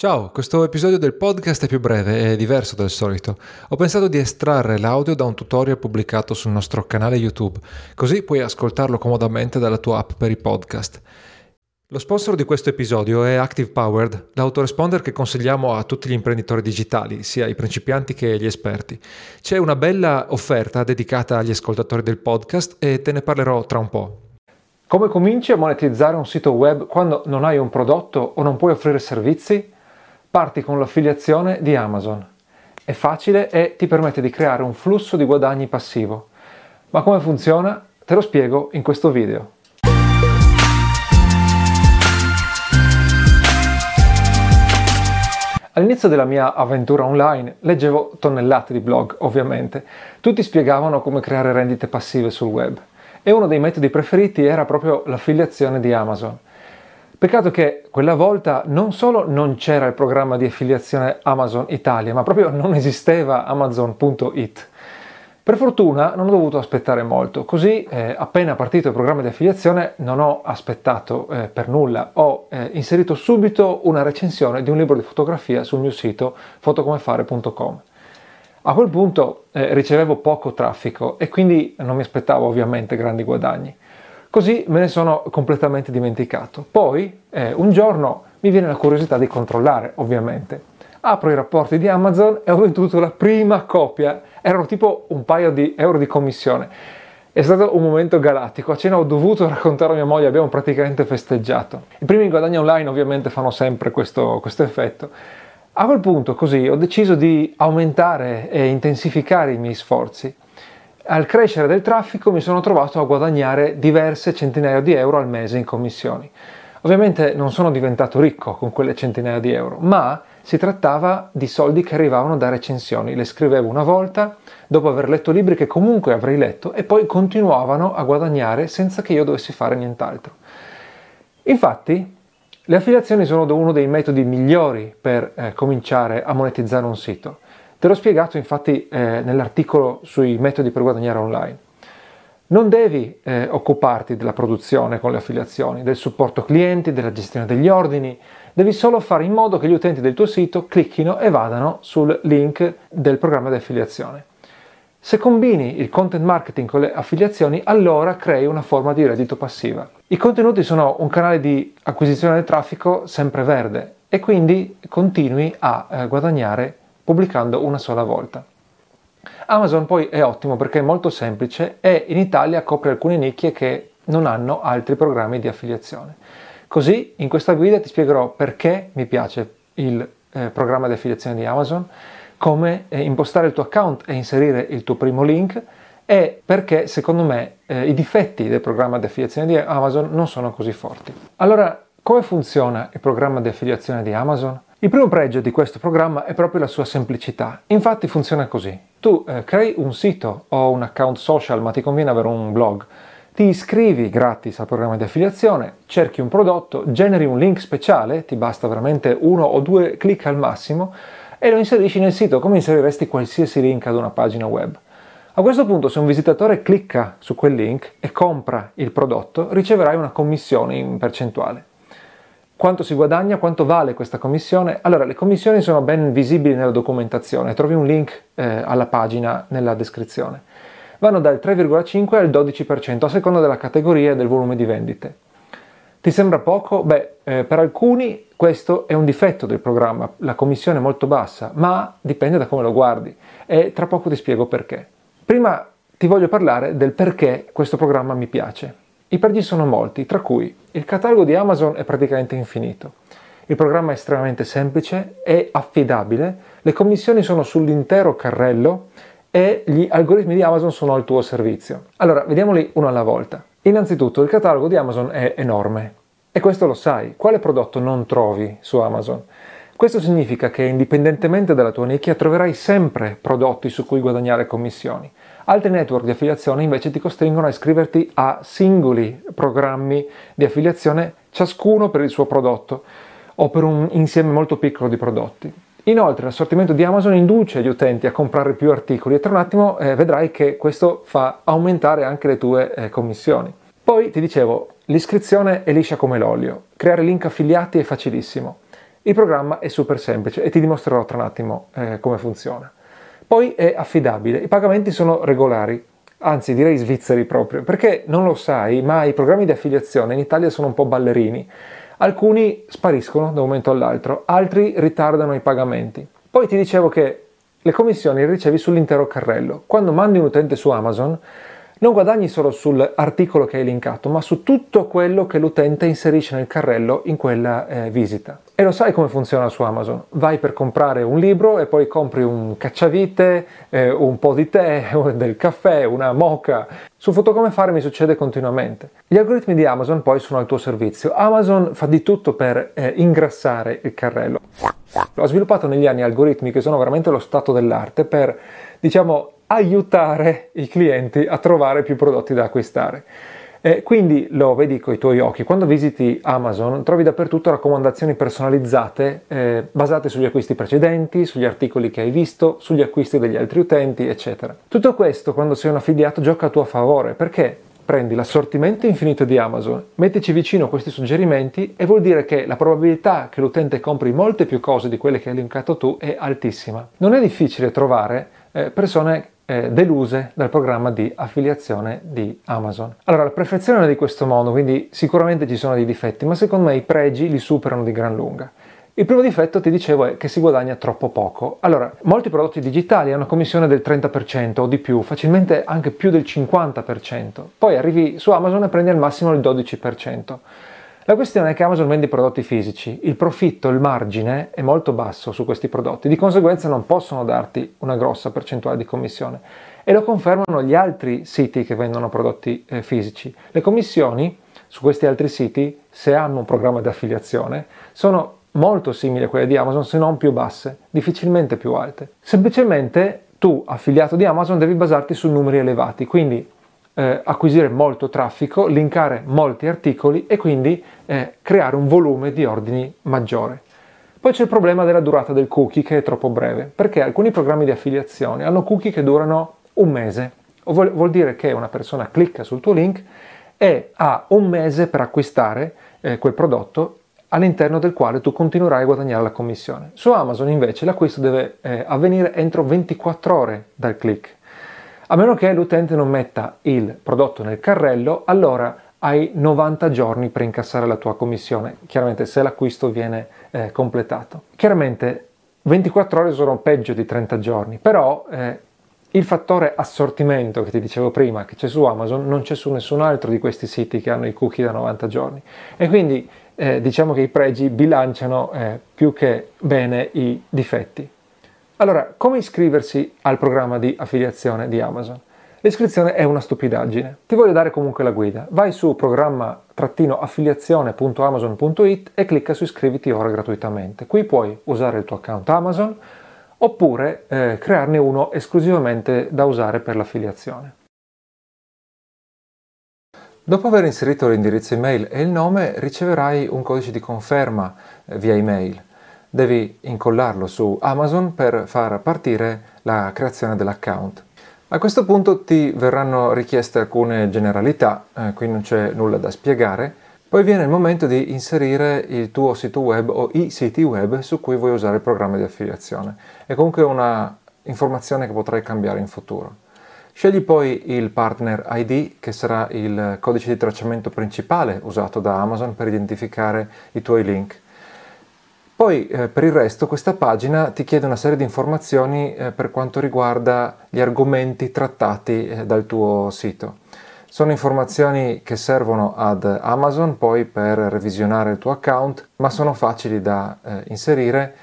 Ciao, questo episodio del podcast è più breve e diverso del solito. Ho pensato di estrarre l'audio da un tutorial pubblicato sul nostro canale YouTube, così puoi ascoltarlo comodamente dalla tua app per i podcast. Lo sponsor di questo episodio è Active Powered, l'autoresponder che consigliamo a tutti gli imprenditori digitali, sia i principianti che gli esperti. C'è una bella offerta dedicata agli ascoltatori del podcast e te ne parlerò tra un po'. Come cominci a monetizzare un sito web quando non hai un prodotto o non puoi offrire servizi? Parti con l'affiliazione di Amazon. È facile e ti permette di creare un flusso di guadagni passivo. Ma come funziona? Te lo spiego in questo video. All'inizio della mia avventura online leggevo tonnellate di blog, ovviamente. Tutti spiegavano come creare rendite passive sul web e uno dei metodi preferiti era proprio l'affiliazione di Amazon. Peccato che quella volta non solo non c'era il programma di affiliazione Amazon Italia, ma proprio non esisteva Amazon.it. Per fortuna non ho dovuto aspettare molto, così eh, appena partito il programma di affiliazione non ho aspettato eh, per nulla, ho eh, inserito subito una recensione di un libro di fotografia sul mio sito fotocomefare.com. A quel punto eh, ricevevo poco traffico e quindi non mi aspettavo ovviamente grandi guadagni. Così me ne sono completamente dimenticato. Poi, eh, un giorno, mi viene la curiosità di controllare, ovviamente. Apro i rapporti di Amazon e ho venduto la prima copia. Erano tipo un paio di euro di commissione. È stato un momento galattico. A cena ho dovuto raccontare a mia moglie, abbiamo praticamente festeggiato. I primi guadagni online ovviamente fanno sempre questo, questo effetto. A quel punto, così, ho deciso di aumentare e intensificare i miei sforzi al crescere del traffico mi sono trovato a guadagnare diverse centinaia di euro al mese in commissioni. Ovviamente non sono diventato ricco con quelle centinaia di euro, ma si trattava di soldi che arrivavano da recensioni. Le scrivevo una volta, dopo aver letto libri che comunque avrei letto, e poi continuavano a guadagnare senza che io dovessi fare nient'altro. Infatti, le affiliazioni sono uno dei metodi migliori per eh, cominciare a monetizzare un sito. Te l'ho spiegato infatti eh, nell'articolo sui metodi per guadagnare online. Non devi eh, occuparti della produzione con le affiliazioni, del supporto clienti, della gestione degli ordini, devi solo fare in modo che gli utenti del tuo sito clicchino e vadano sul link del programma di affiliazione. Se combini il content marketing con le affiliazioni, allora crei una forma di reddito passiva. I contenuti sono un canale di acquisizione del traffico sempre verde e quindi continui a eh, guadagnare pubblicando una sola volta. Amazon poi è ottimo perché è molto semplice e in Italia copre alcune nicchie che non hanno altri programmi di affiliazione. Così in questa guida ti spiegherò perché mi piace il eh, programma di affiliazione di Amazon, come eh, impostare il tuo account e inserire il tuo primo link e perché secondo me eh, i difetti del programma di affiliazione di Amazon non sono così forti. Allora, come funziona il programma di affiliazione di Amazon? Il primo pregio di questo programma è proprio la sua semplicità. Infatti funziona così. Tu eh, crei un sito o un account social, ma ti conviene avere un blog. Ti iscrivi gratis al programma di affiliazione, cerchi un prodotto, generi un link speciale, ti basta veramente uno o due clic al massimo, e lo inserisci nel sito come inseriresti qualsiasi link ad una pagina web. A questo punto se un visitatore clicca su quel link e compra il prodotto, riceverai una commissione in percentuale. Quanto si guadagna? Quanto vale questa commissione? Allora, le commissioni sono ben visibili nella documentazione, trovi un link eh, alla pagina nella descrizione. Vanno dal 3,5 al 12% a seconda della categoria e del volume di vendite. Ti sembra poco? Beh, eh, per alcuni questo è un difetto del programma, la commissione è molto bassa, ma dipende da come lo guardi e tra poco ti spiego perché. Prima ti voglio parlare del perché questo programma mi piace. I pregi sono molti, tra cui il catalogo di Amazon è praticamente infinito. Il programma è estremamente semplice, è affidabile, le commissioni sono sull'intero carrello e gli algoritmi di Amazon sono al tuo servizio. Allora, vediamoli uno alla volta. Innanzitutto, il catalogo di Amazon è enorme e questo lo sai. Quale prodotto non trovi su Amazon? Questo significa che indipendentemente dalla tua nicchia troverai sempre prodotti su cui guadagnare commissioni. Altri network di affiliazione invece ti costringono a iscriverti a singoli programmi di affiliazione, ciascuno per il suo prodotto o per un insieme molto piccolo di prodotti. Inoltre l'assortimento di Amazon induce gli utenti a comprare più articoli e tra un attimo eh, vedrai che questo fa aumentare anche le tue eh, commissioni. Poi ti dicevo, l'iscrizione è liscia come l'olio, creare link affiliati è facilissimo. Il programma è super semplice e ti dimostrerò tra un attimo eh, come funziona. Poi è affidabile, i pagamenti sono regolari, anzi direi svizzeri proprio, perché non lo sai, ma i programmi di affiliazione in Italia sono un po' ballerini. Alcuni spariscono da un momento all'altro, altri ritardano i pagamenti. Poi ti dicevo che le commissioni le ricevi sull'intero carrello. Quando mandi un utente su Amazon, non guadagni solo sull'articolo che hai linkato, ma su tutto quello che l'utente inserisce nel carrello in quella eh, visita. E lo sai come funziona su Amazon? Vai per comprare un libro e poi compri un cacciavite, eh, un po' di tè, del caffè, una moca. Su Foto come fare mi succede continuamente. Gli algoritmi di Amazon poi sono al tuo servizio. Amazon fa di tutto per eh, ingrassare il carrello. Ha sviluppato negli anni algoritmi che sono veramente lo stato dell'arte per, diciamo, aiutare i clienti a trovare più prodotti da acquistare. Eh, quindi lo vedi con i tuoi occhi, quando visiti Amazon trovi dappertutto raccomandazioni personalizzate eh, basate sugli acquisti precedenti, sugli articoli che hai visto, sugli acquisti degli altri utenti, eccetera. Tutto questo quando sei un affiliato gioca a tuo favore perché prendi l'assortimento infinito di Amazon, mettici vicino questi suggerimenti e vuol dire che la probabilità che l'utente compri molte più cose di quelle che hai linkato tu è altissima. Non è difficile trovare eh, persone eh, deluse dal programma di affiliazione di Amazon. Allora, la perfezione è di questo modo, quindi sicuramente ci sono dei difetti, ma secondo me i pregi li superano di gran lunga. Il primo difetto, ti dicevo, è che si guadagna troppo poco. Allora, molti prodotti digitali hanno una commissione del 30% o di più, facilmente anche più del 50%. Poi arrivi su Amazon e prendi al massimo il 12%. La questione è che Amazon vende prodotti fisici, il profitto, il margine è molto basso su questi prodotti, di conseguenza non possono darti una grossa percentuale di commissione e lo confermano gli altri siti che vendono prodotti eh, fisici. Le commissioni su questi altri siti, se hanno un programma di affiliazione, sono molto simili a quelle di Amazon, se non più basse, difficilmente più alte. Semplicemente tu, affiliato di Amazon, devi basarti su numeri elevati, quindi eh, acquisire molto traffico, linkare molti articoli e quindi eh, creare un volume di ordini maggiore. Poi c'è il problema della durata del cookie che è troppo breve, perché alcuni programmi di affiliazione hanno cookie che durano un mese. Vuol, vuol dire che una persona clicca sul tuo link e ha un mese per acquistare eh, quel prodotto all'interno del quale tu continuerai a guadagnare la commissione. Su Amazon invece l'acquisto deve eh, avvenire entro 24 ore dal click. A meno che l'utente non metta il prodotto nel carrello, allora hai 90 giorni per incassare la tua commissione, chiaramente se l'acquisto viene eh, completato. Chiaramente 24 ore sono peggio di 30 giorni, però eh, il fattore assortimento che ti dicevo prima, che c'è su Amazon, non c'è su nessun altro di questi siti che hanno i cookie da 90 giorni. E quindi eh, diciamo che i pregi bilanciano eh, più che bene i difetti. Allora, come iscriversi al programma di affiliazione di Amazon? L'iscrizione è una stupidaggine. Ti voglio dare comunque la guida. Vai su programma-affiliazione.amazon.it e clicca su iscriviti ora gratuitamente. Qui puoi usare il tuo account Amazon oppure eh, crearne uno esclusivamente da usare per l'affiliazione. Dopo aver inserito l'indirizzo email e il nome riceverai un codice di conferma eh, via email devi incollarlo su Amazon per far partire la creazione dell'account. A questo punto ti verranno richieste alcune generalità, eh, qui non c'è nulla da spiegare, poi viene il momento di inserire il tuo sito web o i siti web su cui vuoi usare il programma di affiliazione. È comunque una informazione che potrai cambiare in futuro. Scegli poi il Partner ID che sarà il codice di tracciamento principale usato da Amazon per identificare i tuoi link. Poi eh, per il resto questa pagina ti chiede una serie di informazioni eh, per quanto riguarda gli argomenti trattati eh, dal tuo sito. Sono informazioni che servono ad Amazon poi per revisionare il tuo account, ma sono facili da eh, inserire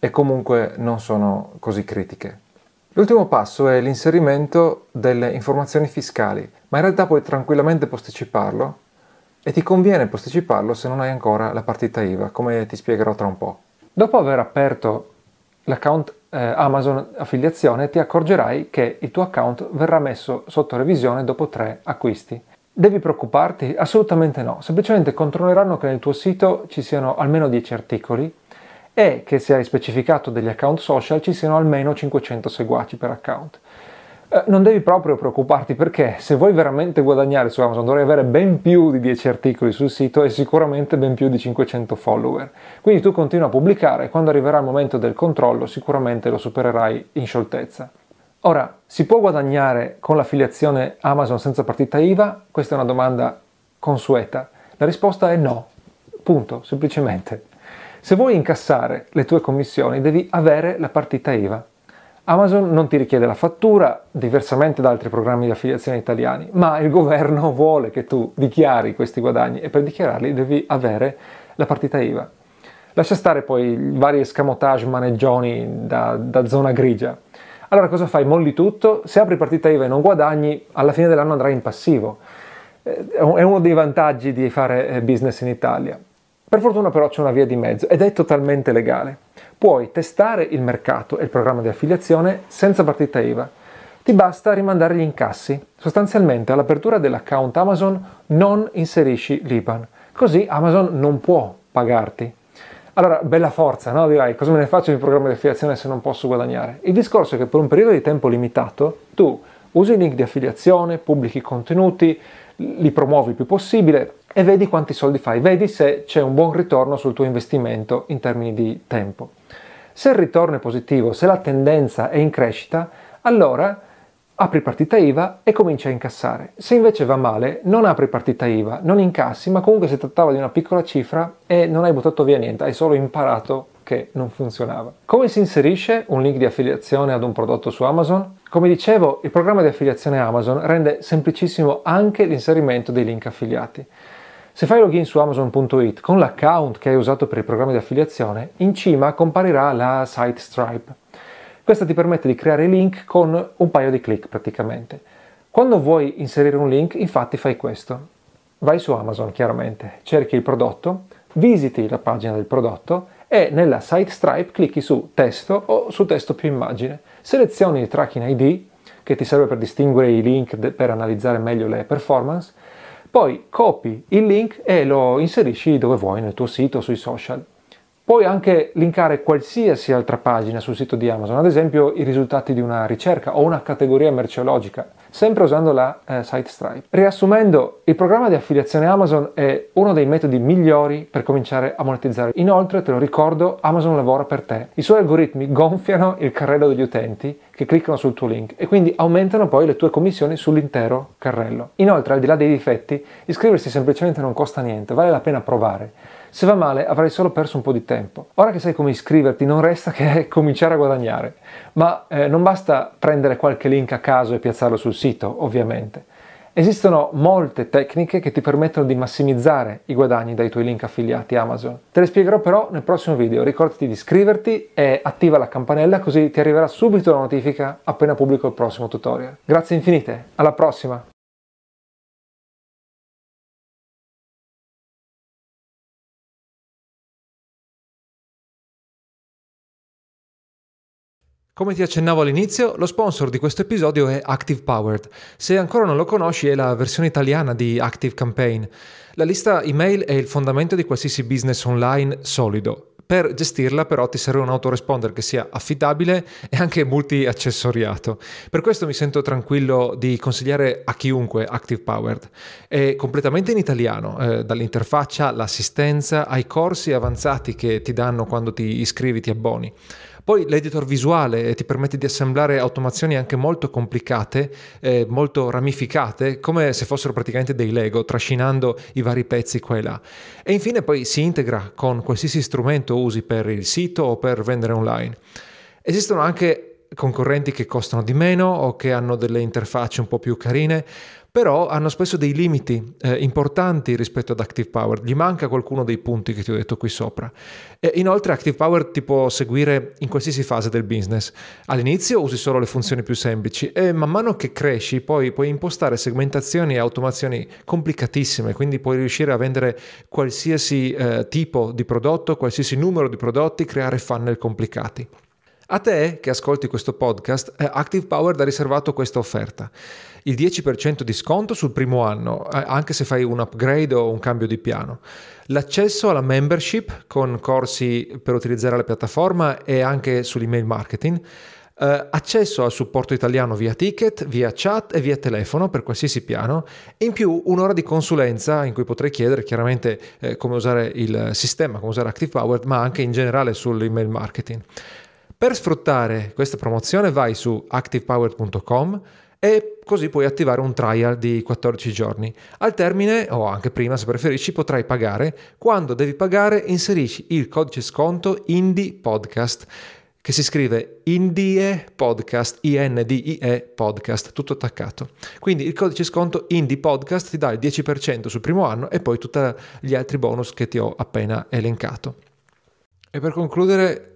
e comunque non sono così critiche. L'ultimo passo è l'inserimento delle informazioni fiscali, ma in realtà puoi tranquillamente posticiparlo e ti conviene posticiparlo se non hai ancora la partita IVA, come ti spiegherò tra un po'. Dopo aver aperto l'account eh, Amazon affiliazione ti accorgerai che il tuo account verrà messo sotto revisione dopo tre acquisti. Devi preoccuparti? Assolutamente no, semplicemente controlleranno che nel tuo sito ci siano almeno 10 articoli e che se hai specificato degli account social ci siano almeno 500 seguaci per account. Eh, non devi proprio preoccuparti perché se vuoi veramente guadagnare su Amazon dovrai avere ben più di 10 articoli sul sito e sicuramente ben più di 500 follower. Quindi tu continua a pubblicare e quando arriverà il momento del controllo sicuramente lo supererai in scioltezza. Ora, si può guadagnare con l'affiliazione Amazon senza partita IVA? Questa è una domanda consueta. La risposta è no. Punto, semplicemente. Se vuoi incassare le tue commissioni devi avere la partita IVA. Amazon non ti richiede la fattura, diversamente da altri programmi di affiliazione italiani, ma il governo vuole che tu dichiari questi guadagni e per dichiararli devi avere la partita IVA. Lascia stare poi i vari escamotage maneggioni da, da zona grigia. Allora cosa fai? Molli tutto, se apri partita IVA e non guadagni, alla fine dell'anno andrai in passivo. Eh, è uno dei vantaggi di fare eh, business in Italia. Per fortuna però c'è una via di mezzo ed è totalmente legale. Puoi testare il mercato e il programma di affiliazione senza partita IVA. Ti basta rimandare gli incassi. Sostanzialmente all'apertura dell'account Amazon non inserisci l'IBAN. Così Amazon non può pagarti. Allora, bella forza, no? Dirai, cosa me ne faccio di programma di affiliazione se non posso guadagnare? Il discorso è che per un periodo di tempo limitato tu usi i link di affiliazione, pubblichi contenuti, li promuovi il più possibile e vedi quanti soldi fai, vedi se c'è un buon ritorno sul tuo investimento in termini di tempo. Se il ritorno è positivo, se la tendenza è in crescita, allora apri partita IVA e cominci a incassare. Se invece va male, non apri partita IVA, non incassi, ma comunque si trattava di una piccola cifra e non hai buttato via niente, hai solo imparato che non funzionava. Come si inserisce un link di affiliazione ad un prodotto su Amazon? Come dicevo, il programma di affiliazione Amazon rende semplicissimo anche l'inserimento dei link affiliati. Se fai login su Amazon.it con l'account che hai usato per il programma di affiliazione, in cima comparirà la site Stripe. Questa ti permette di creare link con un paio di clic praticamente. Quando vuoi inserire un link, infatti fai questo. Vai su Amazon chiaramente, cerchi il prodotto, visiti la pagina del prodotto e nella site Stripe clicchi su testo o su testo più immagine. Selezioni il tracking ID che ti serve per distinguere i link per analizzare meglio le performance poi copi il link e lo inserisci dove vuoi, nel tuo sito, sui social. Puoi anche linkare qualsiasi altra pagina sul sito di Amazon, ad esempio i risultati di una ricerca o una categoria merceologica sempre usando la eh, site Stripe. Riassumendo, il programma di affiliazione Amazon è uno dei metodi migliori per cominciare a monetizzare. Inoltre, te lo ricordo, Amazon lavora per te. I suoi algoritmi gonfiano il carrello degli utenti che cliccano sul tuo link e quindi aumentano poi le tue commissioni sull'intero carrello. Inoltre, al di là dei difetti, iscriversi semplicemente non costa niente, vale la pena provare. Se va male avrai solo perso un po' di tempo. Ora che sai come iscriverti non resta che cominciare a guadagnare, ma eh, non basta prendere qualche link a caso e piazzarlo sul sito, ovviamente. Esistono molte tecniche che ti permettono di massimizzare i guadagni dai tuoi link affiliati Amazon. Te le spiegherò però nel prossimo video. Ricordati di iscriverti e attiva la campanella così ti arriverà subito la notifica appena pubblico il prossimo tutorial. Grazie infinite, alla prossima! Come ti accennavo all'inizio, lo sponsor di questo episodio è Active Powered. Se ancora non lo conosci, è la versione italiana di Active Campaign. La lista email è il fondamento di qualsiasi business online solido. Per gestirla però ti serve un autoresponder che sia affidabile e anche multi-accessoriato. Per questo mi sento tranquillo di consigliare a chiunque Active Powered. È completamente in italiano, eh, dall'interfaccia, l'assistenza, ai corsi avanzati che ti danno quando ti iscrivi, ti abboni. Poi l'editor visuale ti permette di assemblare automazioni anche molto complicate, eh, molto ramificate, come se fossero praticamente dei Lego, trascinando i vari pezzi qua e là. E infine poi si integra con qualsiasi strumento usi per il sito o per vendere online. Esistono anche concorrenti che costano di meno o che hanno delle interfacce un po' più carine, però hanno spesso dei limiti eh, importanti rispetto ad Active Power, gli manca qualcuno dei punti che ti ho detto qui sopra. E inoltre Active Power ti può seguire in qualsiasi fase del business. All'inizio usi solo le funzioni più semplici e man mano che cresci poi puoi impostare segmentazioni e automazioni complicatissime, quindi puoi riuscire a vendere qualsiasi eh, tipo di prodotto, qualsiasi numero di prodotti, creare funnel complicati. A te che ascolti questo podcast, Active Power ha riservato questa offerta. Il 10% di sconto sul primo anno, eh, anche se fai un upgrade o un cambio di piano. L'accesso alla membership con corsi per utilizzare la piattaforma e anche sull'email marketing Uh, accesso al supporto italiano via ticket, via chat e via telefono per qualsiasi piano in più un'ora di consulenza in cui potrei chiedere chiaramente eh, come usare il sistema, come usare Active Power, ma anche in generale sull'email marketing. Per sfruttare questa promozione vai su activepower.com e così puoi attivare un trial di 14 giorni. Al termine, o anche prima se preferisci, potrai pagare. Quando devi pagare inserisci il codice sconto Indie Podcast che si scrive Indie Podcast, I-N-D-I-E Podcast, tutto attaccato. Quindi il codice sconto Indie Podcast ti dà il 10% sul primo anno e poi tutti gli altri bonus che ti ho appena elencato. E per concludere